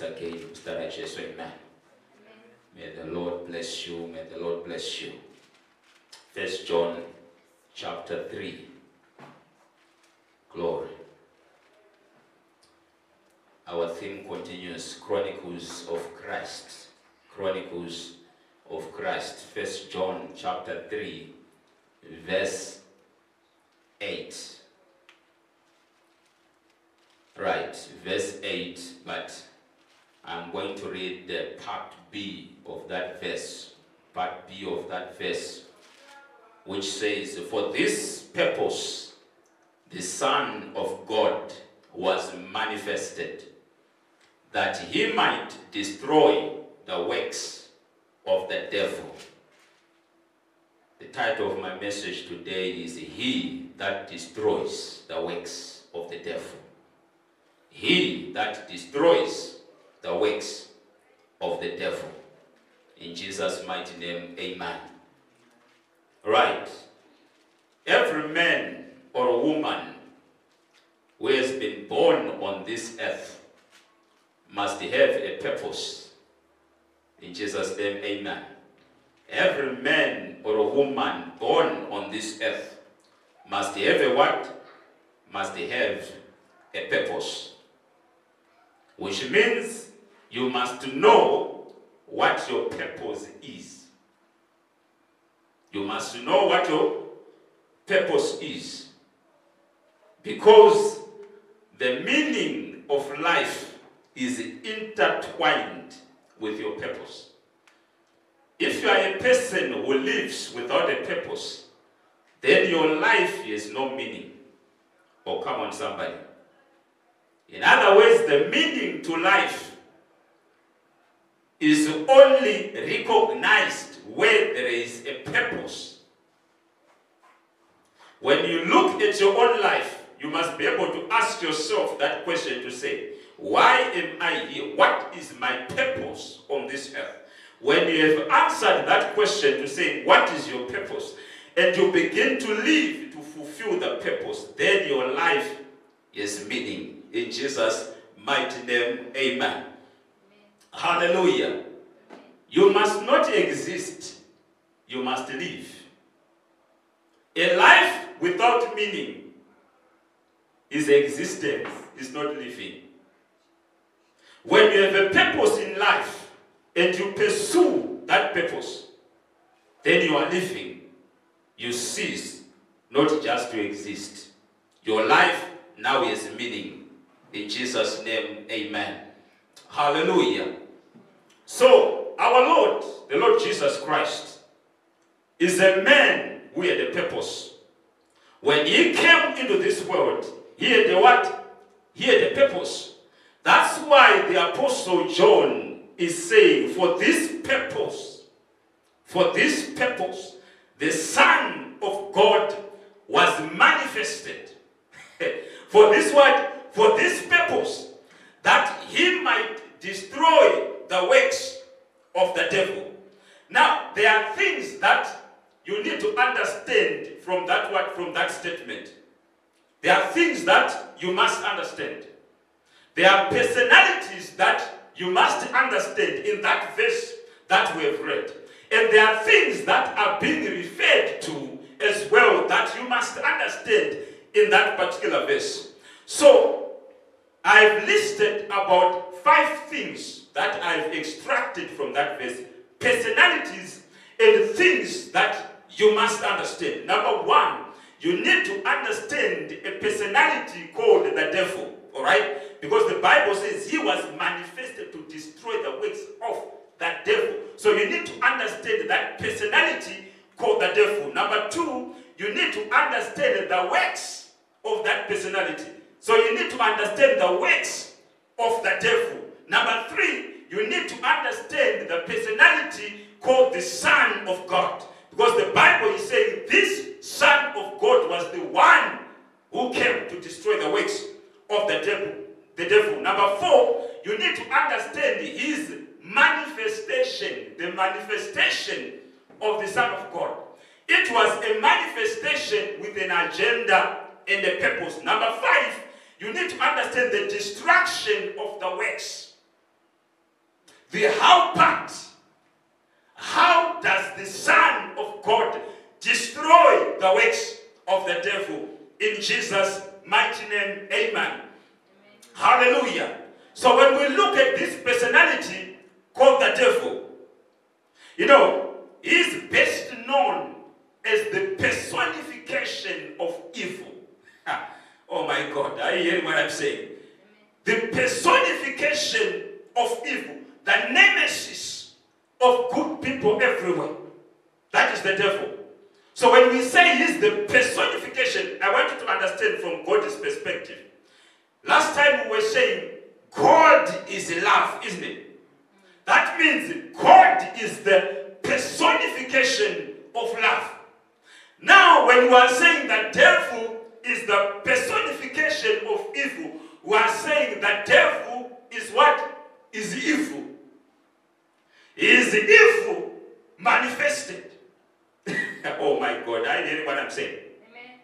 once again. Mr. Righteous, amen. May the Lord bless you. May the Lord bless you. First John chapter 3. Glory. Our theme continues Chronicles of Christ. Chronicles of Christ. First John chapter 3, verse 8. Right, verse 8, but I'm going to read the part B of that verse. Part B of that verse, which says, For this purpose the Son of God was manifested, that he might destroy the works of the devil. The title of my message today is He that destroys the works of the devil. He that destroys the works of the devil. In Jesus' mighty name, amen. Right. Every man or woman who has been born on this earth must have a purpose. In Jesus' name, amen. Every man or woman born on this earth must have a what? Must have a purpose. Which means you must know what your purpose is. You must know what your purpose is. Because the meaning of life is intertwined with your purpose. If you are a person who lives without a purpose, then your life has no meaning. Oh, come on, somebody. In other words, the meaning to life is only recognized where there is a purpose. When you look at your own life, you must be able to ask yourself that question to say, Why am I here? What is my purpose on this earth? When you have answered that question to say, What is your purpose? and you begin to live to fulfill the purpose, then your life is meaning. In Jesus' mighty name, amen. Hallelujah. You must not exist, you must live. A life without meaning is existence, is not living. When you have a purpose in life and you pursue that purpose, then you are living. You cease not just to exist. Your life now has meaning. In Jesus' name, amen. Hallelujah. So, our Lord, the Lord Jesus Christ, is a man who had a purpose. When he came into this world, he had a what? He had a purpose. That's why the Apostle John is saying, for this purpose, for this purpose, the Son of God was manifested. for this word, for this purpose, that he might destroy the works of the devil. Now, there are things that you need to understand from that word, from that statement. There are things that you must understand. There are personalities that you must understand in that verse that we have read. And there are things that are being referred to as well that you must understand in that particular verse. So, I've listed about five things that I've extracted from that verse personalities and things that you must understand. Number one, you need to understand a personality called the devil, all right? Because the Bible says he was manifested to destroy the works of that devil. So you need to understand that personality called the devil. Number two, you need to understand the works of that personality. So you need to understand the works of the devil. Number three, you need to understand the personality called the Son of God. Because the Bible is saying this Son of God was the one who came to destroy the works of the devil. The devil. Number four, you need to understand his manifestation, the manifestation of the Son of God. It was a manifestation with an agenda and a purpose. Number five, you need to understand the destruction of the works. The how part. How does the Son of God destroy the works of the devil? In Jesus' mighty name, amen. amen. Hallelujah. So when we look at this personality called the devil, you know, he's best known as the personification of evil. oh my God, are you hearing what I'm saying? The personification of evil, the nemesis of good people everywhere. That is the devil. So when we say he's the personification, I want you to understand from God's perspective. Last time we were saying God is love, isn't it? That means God is the personification of love. Now, when you are saying that devil is the personification of evil, we are saying that devil is what? Is evil. Is evil manifested. oh my God, I hear what I'm saying. Amen.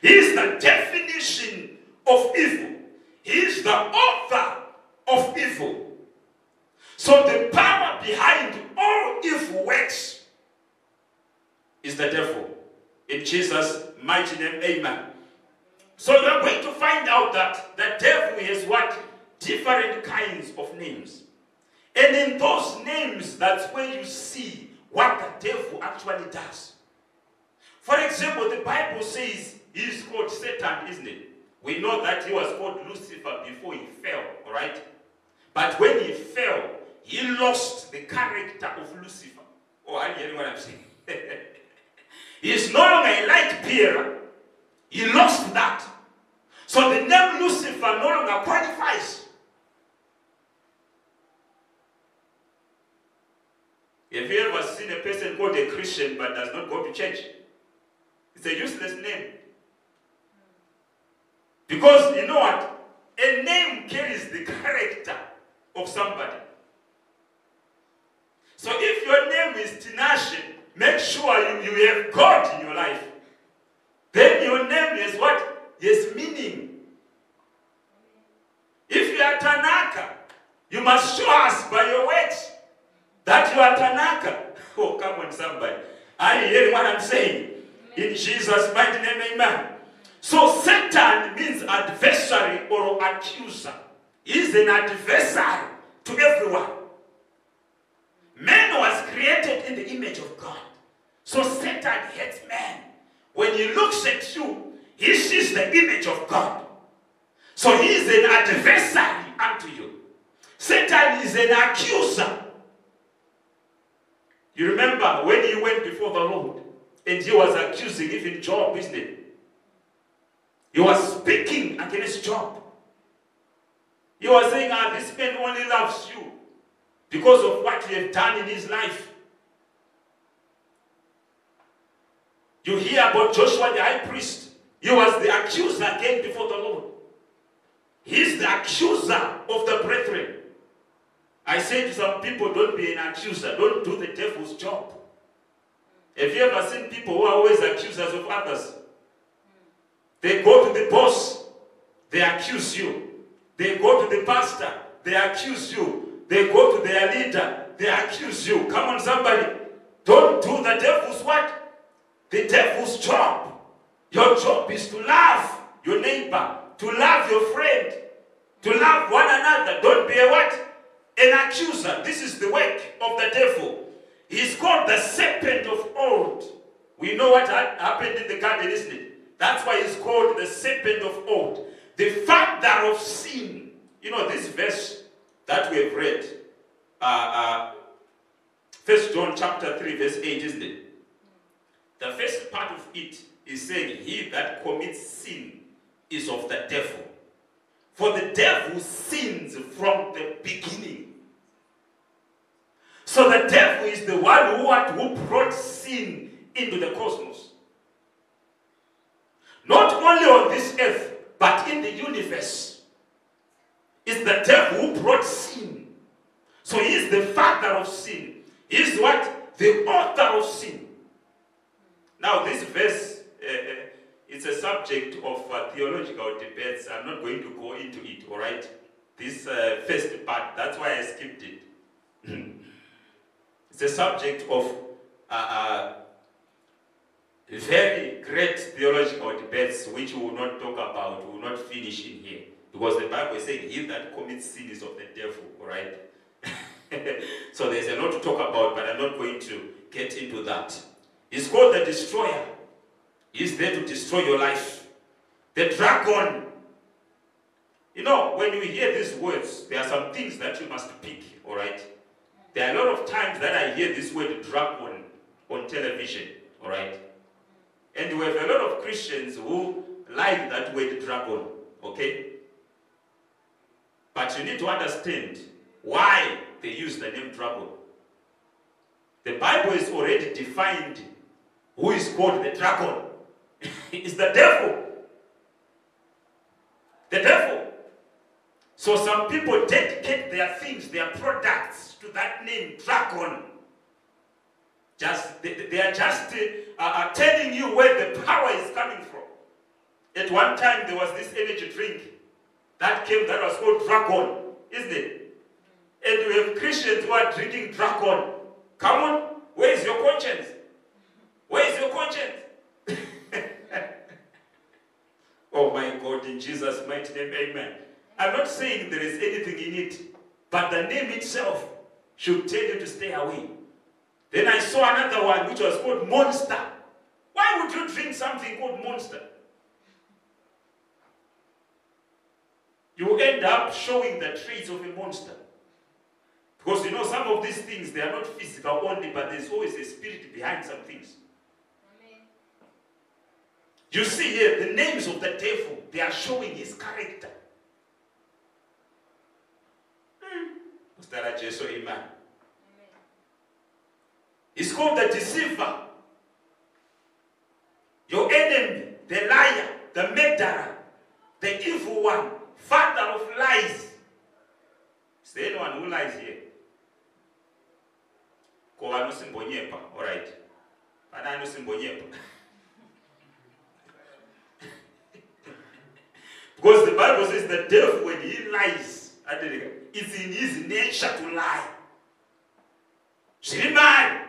He is the definition of evil. He is the author of evil. So the power behind all evil works is the devil. In Jesus' mighty name, amen. So you are going to find out that the devil has what? Different kinds of names. And in those names, that's where you see what the devil actually does. For example, the Bible says he's called Satan, isn't it? We know that he was called Lucifer before he fell, all right? But when he fell, he lost the character of Lucifer. Oh, are you hearing what I'm saying? he is no longer a light bearer. He lost that. So the name Lucifer no longer qualifies. Have you ever seen a person called a Christian but does not go to church? It's a useless name. Because you know what? A name carries the character of somebody. So if your name is Tinashe, make sure you, you have God in your life. Then your name is what? Yes, meaning. If you are Tanaka, you must show us by your works you Tanaka. Oh, come on, somebody. You hearing what I'm saying? In Jesus' mighty name, amen. So Satan means adversary or accuser. He's an adversary to everyone. Man was created in the image of God. So Satan hates man. When he looks at you, he sees the image of God. So he is an adversary unto you. Satan is an accuser. You remember when he went before the Lord and he was accusing even Job, isn't it? He was speaking against Job. He was saying, ah, this man only loves you because of what you have done in his life. You hear about Joshua the high priest. He was the accuser again before the Lord. He's the accuser of the brethren. I say to some people, don't be an accuser. Don't do the devil's job. Have you ever seen people who are always accusers of others? They go to the boss, they accuse you. They go to the pastor, they accuse you. They go to their leader, they accuse you. Come on, somebody. Don't do the devil's what? The devil's job. Your job is to love your neighbor, to love your friend, to love one another. Don't be a what? An accuser. This is the work of the devil. He's called the serpent of old. We know what happened in the garden, isn't it? That's why he's called the serpent of old. The father of sin. You know, this verse that we have read, uh, uh, First John chapter 3, verse 8, isn't it? The first part of it is saying, He that commits sin is of the devil. For the devil sins from the beginning. So the devil is the one who, who brought sin into the cosmos. Not only on this earth, but in the universe. It's the devil who brought sin. So he is the father of sin. He is what? The author of sin. Now, this verse uh, uh it's a subject of uh, theological debates. I'm not going to go into it, all right? This uh, first part, that's why I skipped it. a subject of uh, uh, very great theological debates which we will not talk about, we will not finish in here. Because the Bible is saying, he that commits sin is of the devil, right? so there's a lot to talk about, but I'm not going to get into that. He's called the destroyer. He's there to destroy your life. The dragon. You know, when you hear these words, there are some things that you must pick, all right? There are a lot of times that I hear this word dragon on television, all right? And we have a lot of Christians who like that word dragon, okay? But you need to understand why they use the name dragon. The Bible is already defined who is called the dragon. it's the devil. The devil. So some people dedicate their things, their products to that name, dragon. Just they, they are just uh, uh, telling you where the power is coming from. At one time there was this energy drink that came that was called dragon, isn't it? And we have Christians who are drinking dragon. Come on, where is your conscience? Where is your conscience? oh my God, in Jesus' mighty name, amen. I'm not saying there is anything in it, but the name itself should tell you to stay away. Then I saw another one which was called Monster. Why would you drink something called Monster? You end up showing the traits of a monster. Because you know, some of these things, they are not physical only, but there's always a spirit behind some things. Amen. You see here, the names of the devil, they are showing his character. Mustara Jesu, amen. He's called the deceiver. Your enemy, the liar, the murderer, the evil one, father of lies. Is there anyone who lies here? Ko vanosimbonyepa, all right. Pana anosimbonyepa. because the Bible says the devil, when he lies, it's in his nature to lie. Shrimai.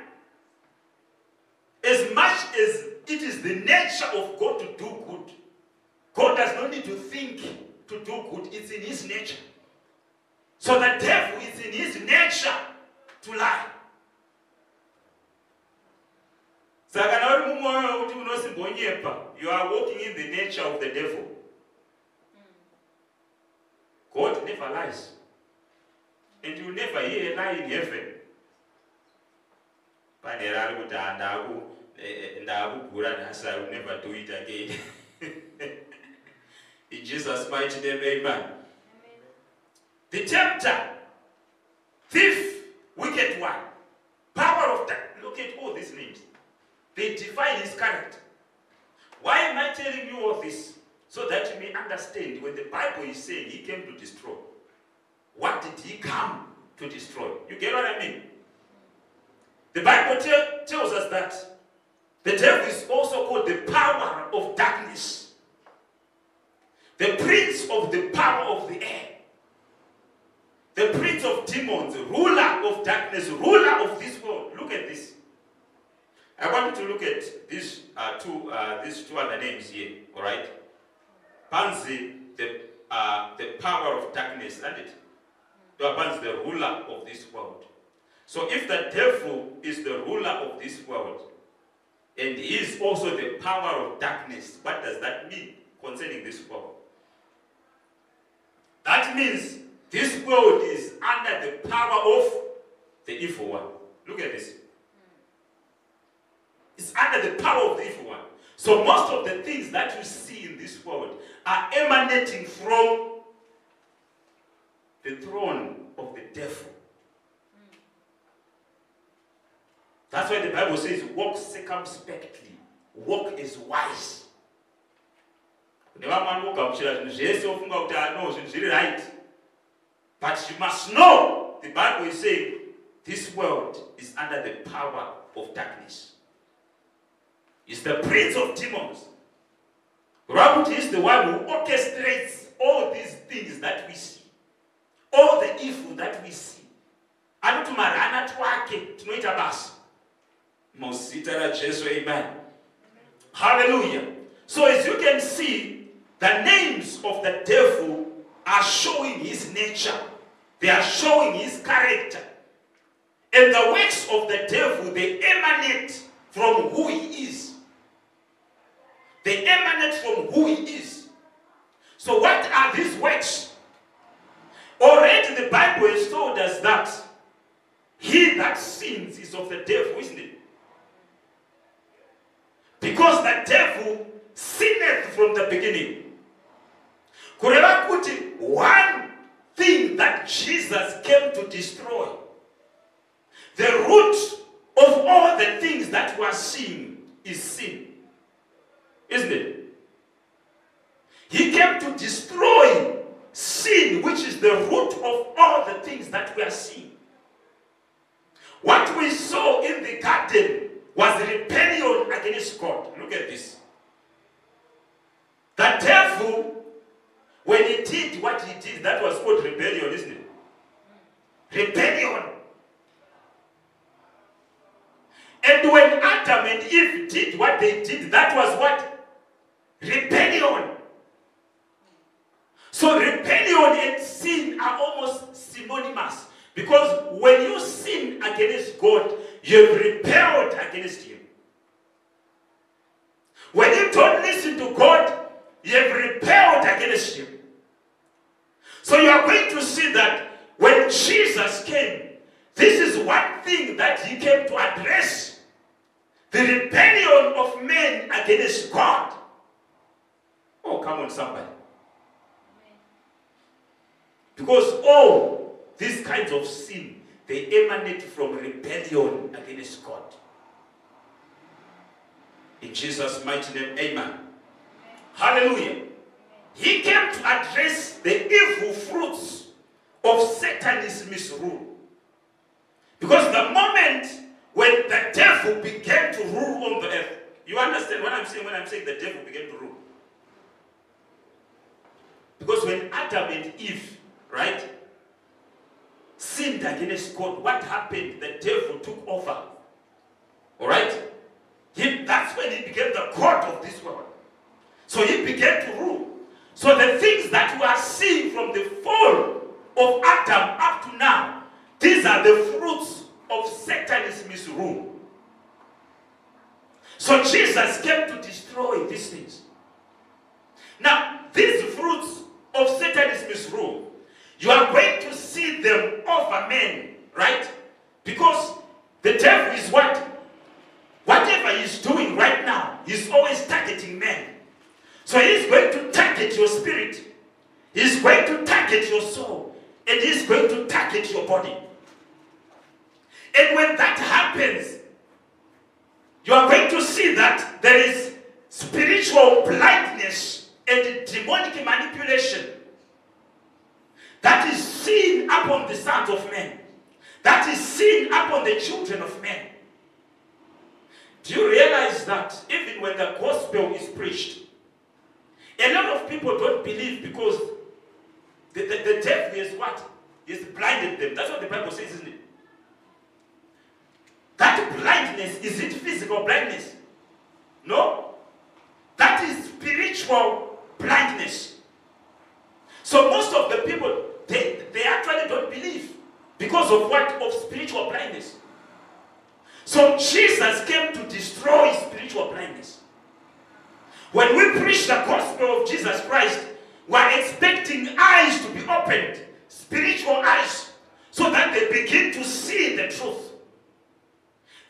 As much as it is the nature of God to do good, God does not need to think to do good. It's in his nature. So the devil is in his nature to lie. saka na mumwoyo kuti unosimbonyepa you are walking in the nature of the devil hmm. god never lies and you will never hear a lie in heaven pane rari kuti ndakugura nhasi i will never do it again in jesus mighty name amen the tempter thief wicked one power of that look at all these names they define his character. Why am I telling you all this? So that you may understand when the Bible is saying he came to destroy. What did he come to destroy? You get what I mean? The Bible tell, tells us that the devil is also called the power of darkness, the prince of the power of the air, the prince of demons, ruler of darkness, ruler of this world. Look at this. I want you to look at these uh, two, uh, these two other names here, all right? Panzi, the, uh, the power of darkness, isn't it? Panzi, the ruler of this world. So if the devil is the ruler of this world, and he is also the power of darkness, what does that mean concerning this world? That means this world is under the power of the evil one. Look at this. It's under the power of the evil one. So most of the things that you see in this world are emanating from the throne of the devil. That's why the Bible says, walk circumspectly, walk as wise. right but you must know the bible is saying this world is under the power of darkness is the prince of demons. Rabbit is the one who orchestrates all these things that we see, all the evil that we see. anoti marana twake tinoita basa muzita rajesu amen. Hallelujah. So as you can see the names of the devil are showing his nature. They are showing his character. And the works of the devil they emanate from who he is. They emanate from who he is. So what are these works already the bible has told us that he that sins is of the devil, isn't it? Because the devil sinneth from the beginning. kureva kuti one thing that jesus came to destroy the root of all the things that we are seeing is sin isn't it he came to destroy sin which is the root of all the things that we are seeing what we saw in the garden was rebellion against God. Look at this. The devil, when he did what he did, that was called rebellion, isn't it? Rebellion. And when Adam and Eve did what they did, that was what? Rebellion. So rebellion and sin are almost synonymous. Because when you sin against God, you've rebelled against Him. When you don't listen to God, you've rebelled against Him. So you are going to see that when Jesus came, this is one thing that He came to address the rebellion of men against God. Oh, come on, somebody. Because all these kinds of sin, they emanate from rebellion against God. In Jesus' mighty name, amen. Hallelujah. He came to address the evil fruits of Satan's misrule. Because the moment when the devil began to rule on the earth, you understand what I'm saying when I'm saying the devil began to rule? Because when Adam and Eve, right, sinned against God, what happened? The devil took over. All right? He, that's when he became the God of this world. So he began to rule. So the things that we are seeing from the fall of Adam up to now, these are the fruits of Satan's misrule. So Jesus came to destroy these things. Now, these fruits of Satan's misrule, you are going to see them over men, right? Because the devil is what? Whatever he's doing right now, he's always targeting men. So he's going to target your spirit, he's going to target your soul, and he's going to target your body. And when that happens, you are going to see that there is spiritual blindness and demonic manipulation that is seen upon the sons of men, that is seen upon the children of men. Do you realize that even when the gospel is preached, a lot of people don't believe because the, the, the devil is what? He's blinded them. That's what the Bible says, isn't it? That blindness, is it physical blindness? No. That is spiritual blindness. So most of the people, they, they actually don't believe because of what? Of spiritual blindness. So Jesus came to destroy spiritual blindness. When we preach the gospel of Jesus Christ, we are expecting eyes to be opened, spiritual eyes, so that they begin to see the truth.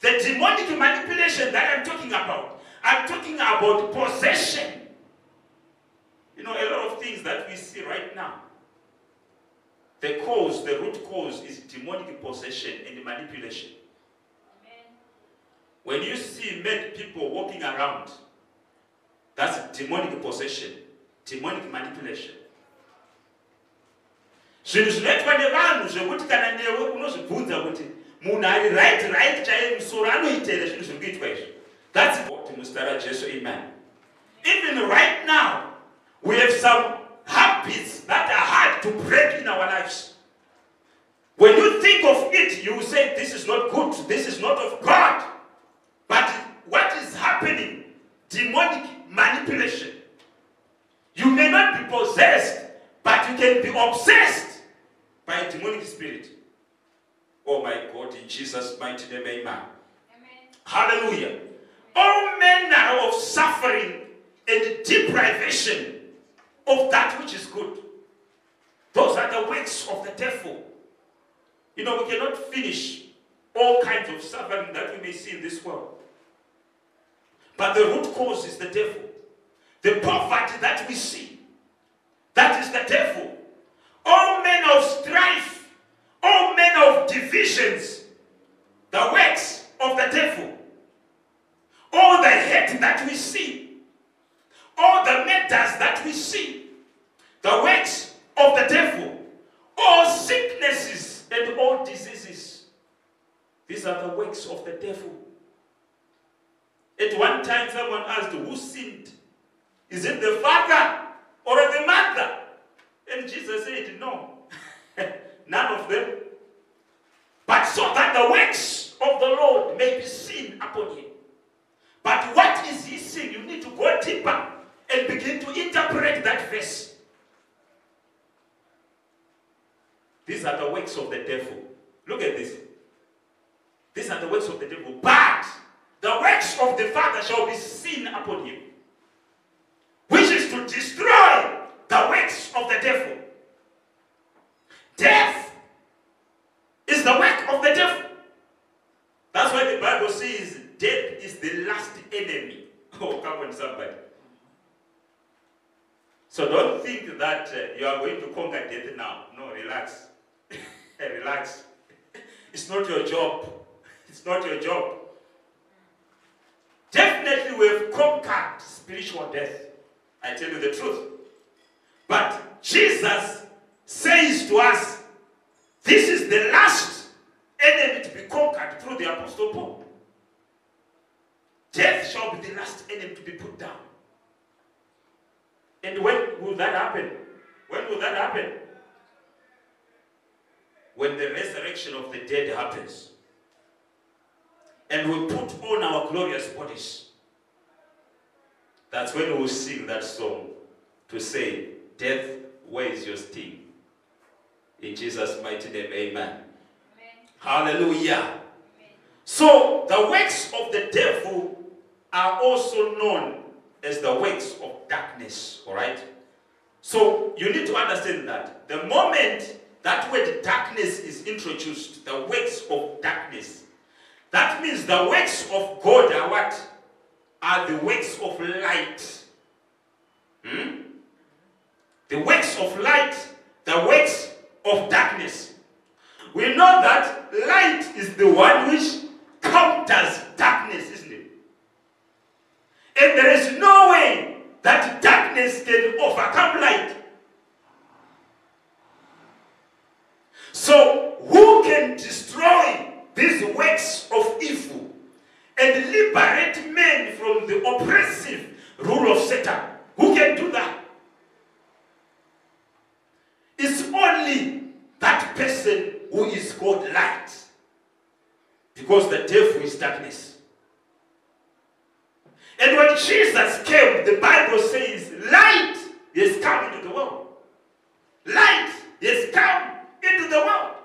The demonic manipulation that I'm talking about, I'm talking about possession. You know, a lot of things that we see right now, the cause, the root cause is demonic possession and manipulation. When you see mad people walking around, that's demonic possession, demonic manipulation. zvinhu zvinoitwa nevanhu zvekuti kana newe unozvibvunza kuti munhu ari right right chaiye musoro anoita here zvinhu zviri kuitwa izvi that's what muzita rajesu amen even right now, we have some habits that are hard to break in our lives. When you think of it, you say, This is not good, this is not of God. But what is happening? Demonic manipulation. You may not be possessed, but you can be obsessed by a demonic spirit. Oh my God, in Jesus' mighty name, amen. Amen. Hallelujah. All manner of suffering and deprivation of that which is good. Those are the works of the devil. You know, we cannot finish all kinds of suffering that we may see in this world. But the root cause is the devil. The poverty that we see, that is the devil. All men of strife, all men of divisions, the works of the devil. All the hate that we see, all the matters that we see, the works of the devil, all sicknesses and all diseases. These are the works of the devil. At one time, someone asked, Who sinned? Is it the father or the mother? And Jesus said, No, none of them. But so that the works of the Lord may be seen upon him. But what is he saying? You need to go deeper and begin to interpret that verse. These are the works of the devil. Look at this. These are the works of the devil. But the works of the Father shall be seen upon him, which is to destroy the works of the devil. Death is the work of the devil. That's why the Bible says death is the last enemy. Oh, come on, somebody. So don't think that uh, you are going to conquer death now. No, relax. Relax. It's not your job. It's not your job. Definitely, we have conquered spiritual death. I tell you the truth. But Jesus says to us, this is the last enemy to be conquered through the Apostle Paul. Death shall be the last enemy to be put down. And when will that happen? When will that happen? When the resurrection of the dead happens. And we put on our glorious bodies. That's when we will sing that song to say, Death, where is your sting? In Jesus' mighty name, amen. Amen. Hallelujah. Amen. So the works of the devil are also known as the works of darkness. All right. So you need to understand that the moment that word darkness is introduced, the works of darkness, that means the works of God are what? Are the works of light. Hmm? The works of light, the works of darkness. We know that light is the one which counters darkness, isn't it? And there is no way that darkness can overcome light. So, who can destroy these works of evil and liberate men from the oppressive rule of Satan? Who can do that? It's only that person who is called light. Because the devil is darkness. And when Jesus came, the Bible says, light has come into the world. Light has come into the world.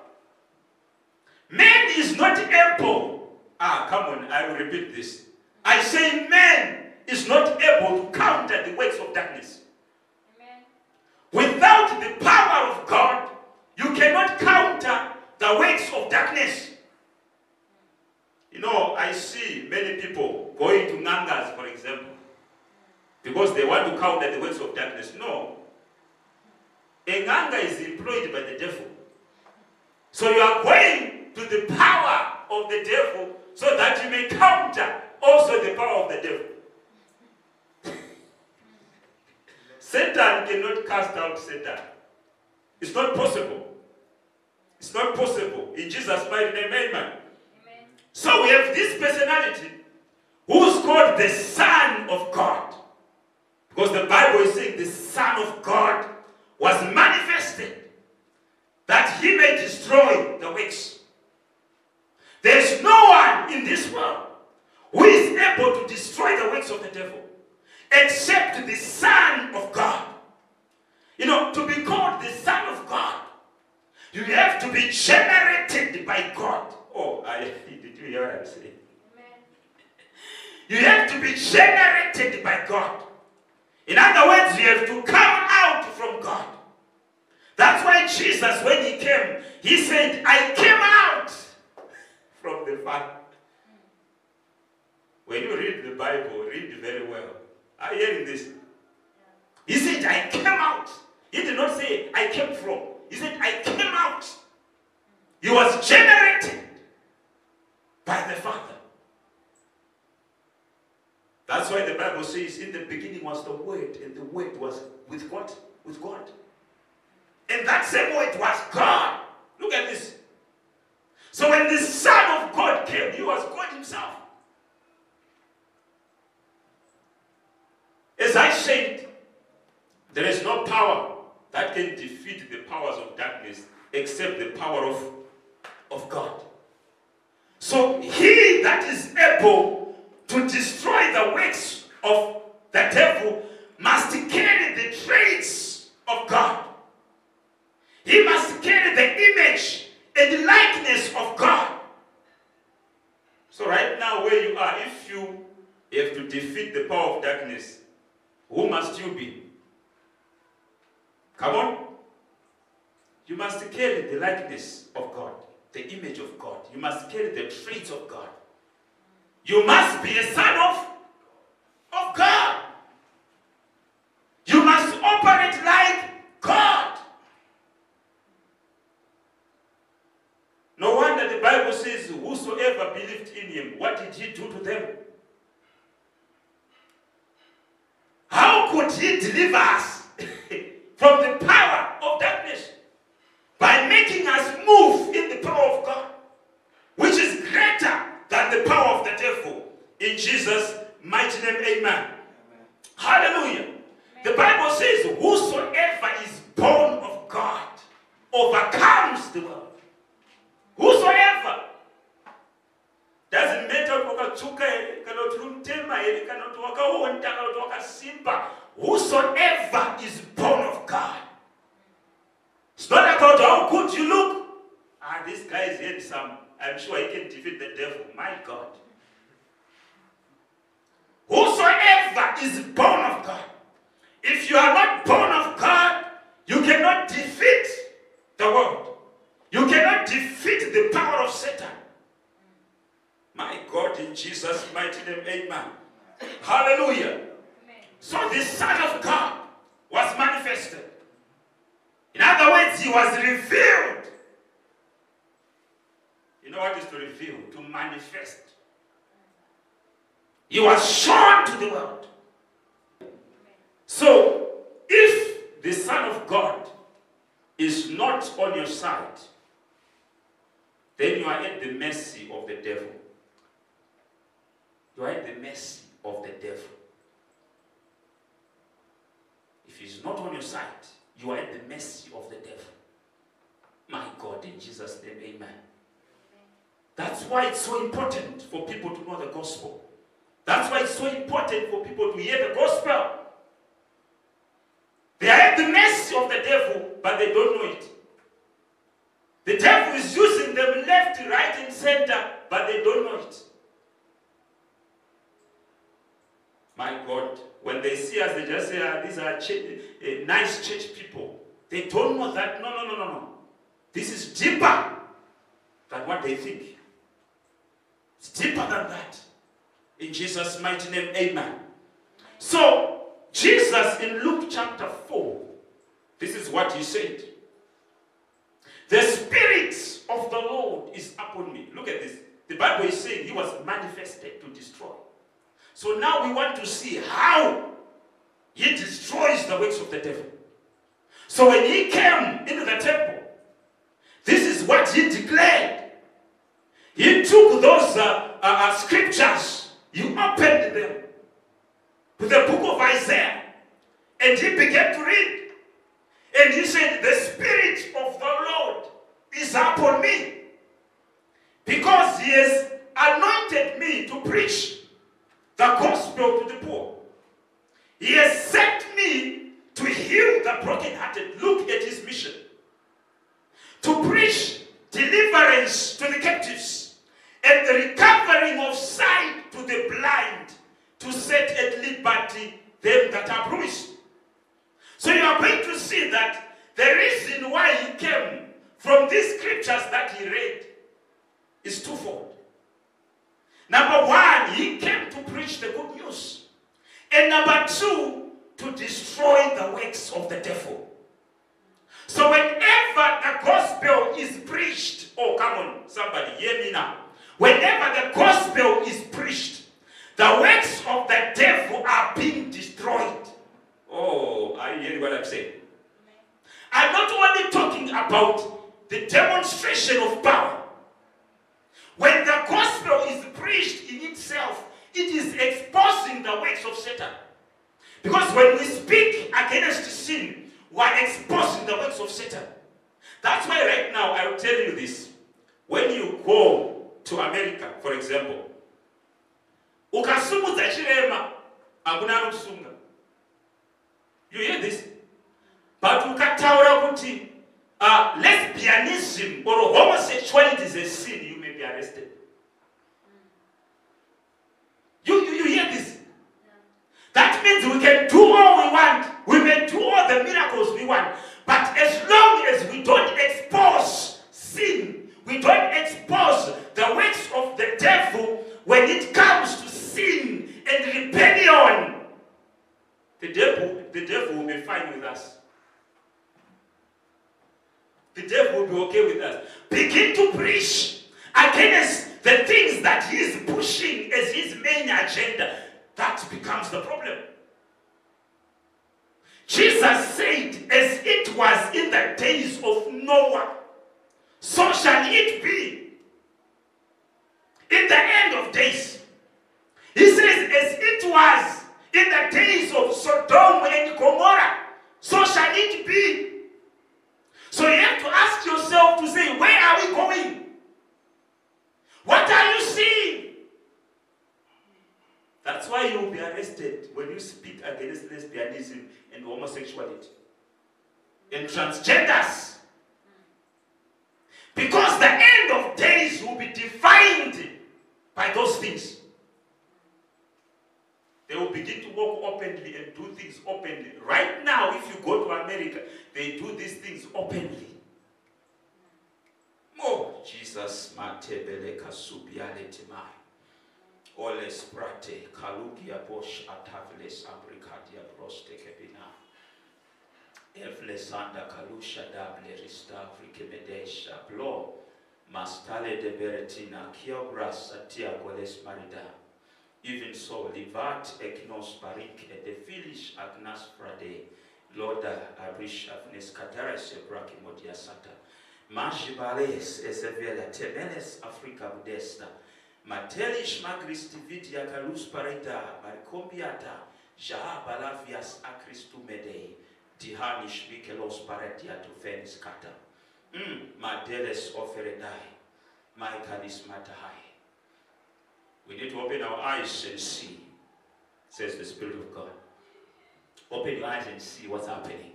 Man is not able. Ah, come on, I will repeat this. I say, man is not able to counter the works of darkness. Amen. Without the power of God, you cannot counter the works of darkness. You know, I see many people going to Ngangas, for example, because they want to counter the works of darkness. No. A Nganga is employed by the devil. So you are going to the power of the devil may counter also the power of the devil. Satan cannot cast out Satan. It's not possible. It's not possible. In Jesus' mighty name, amen. Amen. So we have this personality who's called the Son of God. Because the Bible is saying the Son of God was manifested that he may destroy the works. There's no one in this world who is able to destroy the works of the devil except the Son of God. You know, to be called the Son of God, you have to be generated by God. Oh, I, did you hear what I'm saying? You have to be generated by God. In other words, you have to come out from God. That's why Jesus, when he came, he said, I came out Father. When you read the Bible, read very well. Are you hearing this? He said, I came out. He did not say, I came from. He said, I came out. He was generated by the Father. That's why the Bible says, in the beginning was the Word, and the Word was with what? With God. And that same Word was God. Look at this. So when the Son of God came, he was God himself. As I said, there is no power that can defeat the powers of darkness except the power of, of God. So he that is able to destroy the works of the devil must carry the traits of God. He must carry the image and likeness of God. So right now where you are, if you have to defeat the power of darkness, who must you be? Come on. You must carry the likeness of God, the image of God. You must carry the traits of God. You must be a son of God. You must operate like God. No wonder the Bible says, Whosoever believed in him, what did he do to them? How could he deliver us from the power of darkness? By making us move in the power of God, which is greater than the power of the devil. In Jesus' mighty name, amen. amen. Hallelujah. Amen. The Bible says, Whosoever is born of God overcomes the world. Whosoever. Doesn't matter wakachuka here, kana kuti untema here, kana kuti wakaonda, kana kuti wakasimba. Whosoever is born of God. It's not about how good you look. Ah, this guy is handsome. I'm sure he can defeat the devil. My God. Whosoever is born of God. If you are not born of God, you cannot defeat the world. You cannot defeat the power of Satan. My God, in Jesus' mighty name, amen. Hallelujah. Amen. So the Son of God was manifested. In other words, he was revealed. You know what is to reveal? To manifest. He was shown to the world. So, if the Son of God is not on your side, then you are at the mercy of the devil. You are at the mercy of the devil. If he's not on your side, you are at the mercy of the devil. My God, in Jesus' name, amen. That's why it's so important for people to know the gospel. That's why it's so important for people to hear the gospel. They are at the mercy of the devil, but they don't know it. The devil is using them left, right, and center, but they don't know it. My God, when they see us, they just say, ah, these are uh, nice church people. They don't know that. No, no, no, no, no. This is deeper than what they think. It's deeper than that. In Jesus' mighty name, amen. So, Jesus in Luke chapter 4, this is what he said. The Spirit of the Lord is upon me. Look at this. The Bible is saying he was manifested to destroy. So now we want to see how he destroys the works of the devil. So when he came into the temple, this is what he declared. He took those uh, uh, uh, scriptures, he opened them to the book of Isaiah, And he began to read. And he said, The Spirit of the Lord is upon me. Because he has anointed me to preach the gospel to the poor. He has sent me to heal the brokenhearted. Look at his mission. To preach deliverance to the captives and the recovering of sight to the blind, to set at liberty them that are bruised. So you are going to see that the reason why he came from these scriptures that he read is twofold. Number one, he came to preach the good news. And number two, to destroy the works of the devil. So whenever the gospel is preached, oh, come on, somebody, hear me now. Whenever the gospel is preached, the works of the devil are being destroyed. Oh, are you hearing what I'm saying? I'm not only talking about the demonstration of power. When the gospel is preached in itself, it is exposing the works of Satan. Because when we speak against sin, we are exposing the works of Satan. That's why right now I will tell you this. When you go to America, for example, you hear this but ukataura uh, lesbianism or homosexuality is a sin you may be arrested. You, you, you hear this? That means we can do all we want. We may do all the miracles we want. But as long as we don't expose sin we don't expose the works of the devil when it comes to sin and rebellion, the devil, the devil will be fine with us. The devil will be okay with us. Begin to preach against the things that he is pushing as his main agenda. That becomes the problem. Jesus said, as it was in the days of Noah, so shall it be in the end of days. He says, as it was in the days of Sodom and Gomorrah, so shall it be. So you have to ask yourself to say, where are we going? What are you seeing? That's why you will be arrested when you speak against lesbianism and homosexuality and transgenders. Because the end of days will be defined by those things. They will begin to walk openly and do things openly. Right now, if you go to America, they do these things openly. Oh, Jesus, matebele kasubiale timai. Ole sprate kalugia bosh atavles abricadia proste kebina. Evlesanda kalusha dable ristavri kemedesha blo. Mastale de beretina kiobras atia goles marida. Even so, livat eknos barik et de filish agnas frade. Loda abrish avnes katares ebraki modia sata. Majibales esevela temeles Africa budesta. Matelish magris dividia kalus parita maricombiata. Ja balavias acristu medei. Dihanish mikelos paretia to fenis kata. Mm, madeles oferedai. Maikalis matahai. We need to open our eyes and see, says the Spirit of God. Open your eyes and see what's happening.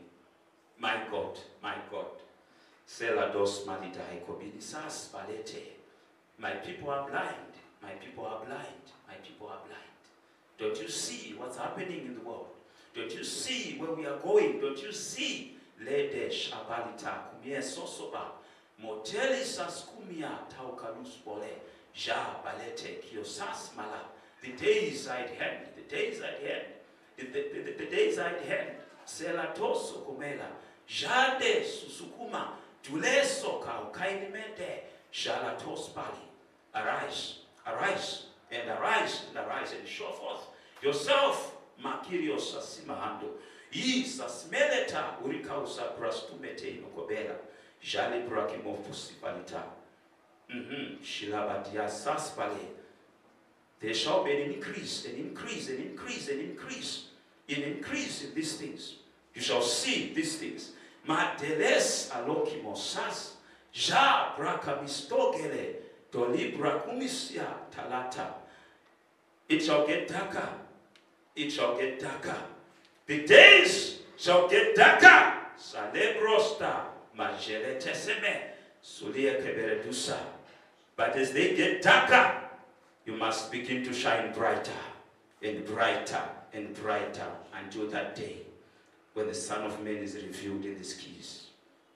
My God, my God. Selados malidai kobinisas valete. My people are blind. My people are blind. My people are blind. Don't you see what's happening in the world? Don't you see where we are going? Don't you see? Ledesh abalita kumie sosoba. Motelis askumia taukalus bole. Ja balete kiosas mala. The days at hand. The days at hand. The, the, the, the days at hand. Selatoso kumela. Jade susukuma. Tuleso ka ukainimente. Shalatos pali. Arise, arise, and arise, and arise, and show forth yourself. Makirios asimahando. Isa smeleta urikausa prastumete inokobela. Jale brakimofusi palita. Mhm. Shilabadia saspale. There shall be an increase, an increase, an increase, an increase. in increase in these things. You shall see these things. Madeles alokimosas, ja brakamistogele, dolibra kumisia talata. It shall get darker. It shall get darker. The days shall get darker. Salebrosta, majele teseme, sulia keberedusa. But as they get darker, you must begin to shine brighter and brighter and brighter until that day when the Son of Man is revealed in the skies.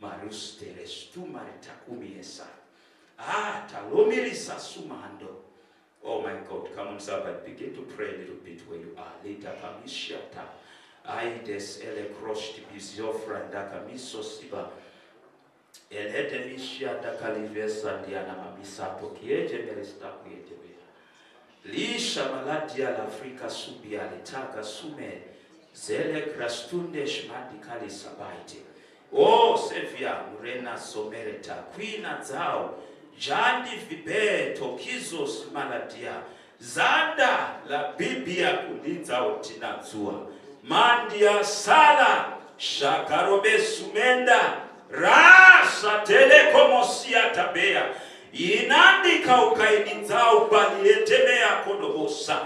Marus teres tu maritakumiesa. Ah, atalumilisa sumando. Oh my god come on somebody begin to pray a little bit where you are. Litakamishyata aides elekroshtibiziofrandakamisosiba eletemishyatakalivesadianamamisapo kiejemelestakuetebea lisha maladia la afrika subia litaga sume. Zele krastundesh madikalisabaite o oh, sevia murena somereta. Kwina dzao jandi vibeto kizos maladia. Zada la bibia kulinza utinazua mandia sala shakarobe sumenda. Rasa telekomosia tabea. Inandika ukainidza ubaliletemea kodobosa.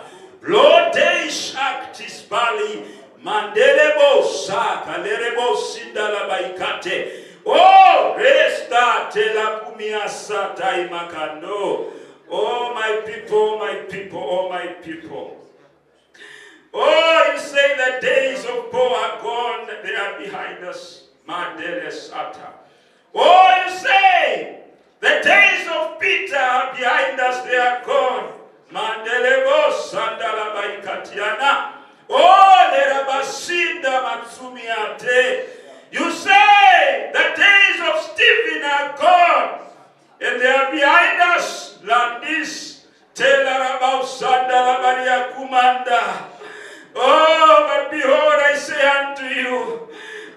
Lodeish actis bali mandelebosa kalerebosindalabaikate o resta telakumiasa taimakano oh my people my people oh my people Oh, you say the days of Paul are gone, they are behind us. Mandele Sata. Oh, you say the days of Peter are behind us, they are gone. Mandelebo sandala baikatiana. Oh, lerabasinda matsumiate. You say the days of Stephen are gone, and they are behind us. Landis, kumanda. Oh, but behold, I say unto you,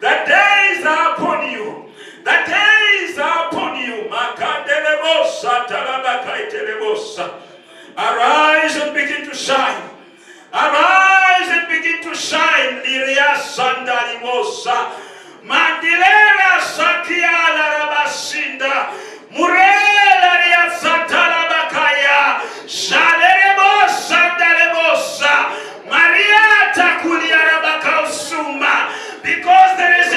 the days are upon you. The days are upon you. Arise and begin to shine. Arise and begin to shine. Liria sandalimosa. Rabasinda. Murela ria dalebosa. Maria takulia rabakausuma. Because there is